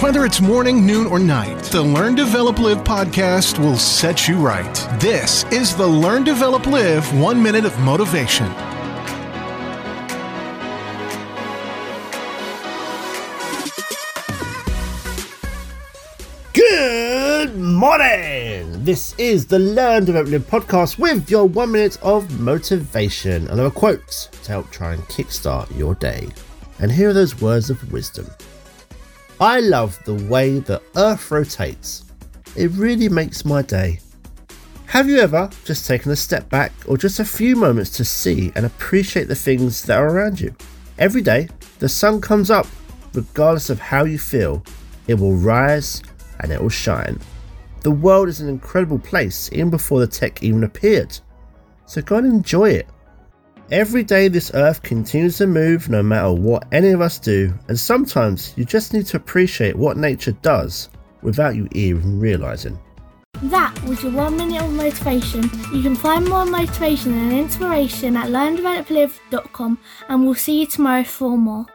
Whether it's morning, noon, or night, the Learn, Develop, Live podcast will set you right. This is the Learn, Develop, Live One Minute of Motivation. Good morning! This is the Learn Develop Live podcast with your one minute of motivation. Another quote to help try and kickstart your day. And here are those words of wisdom. I love the way the earth rotates. It really makes my day. Have you ever just taken a step back or just a few moments to see and appreciate the things that are around you? Every day, the sun comes up, regardless of how you feel, it will rise and it will shine. The world is an incredible place even before the tech even appeared. So go and enjoy it. Every day, this earth continues to move no matter what any of us do, and sometimes you just need to appreciate what nature does without you even realizing. That was your one minute of motivation. You can find more motivation and inspiration at learndeveloplive.com, and we'll see you tomorrow for more.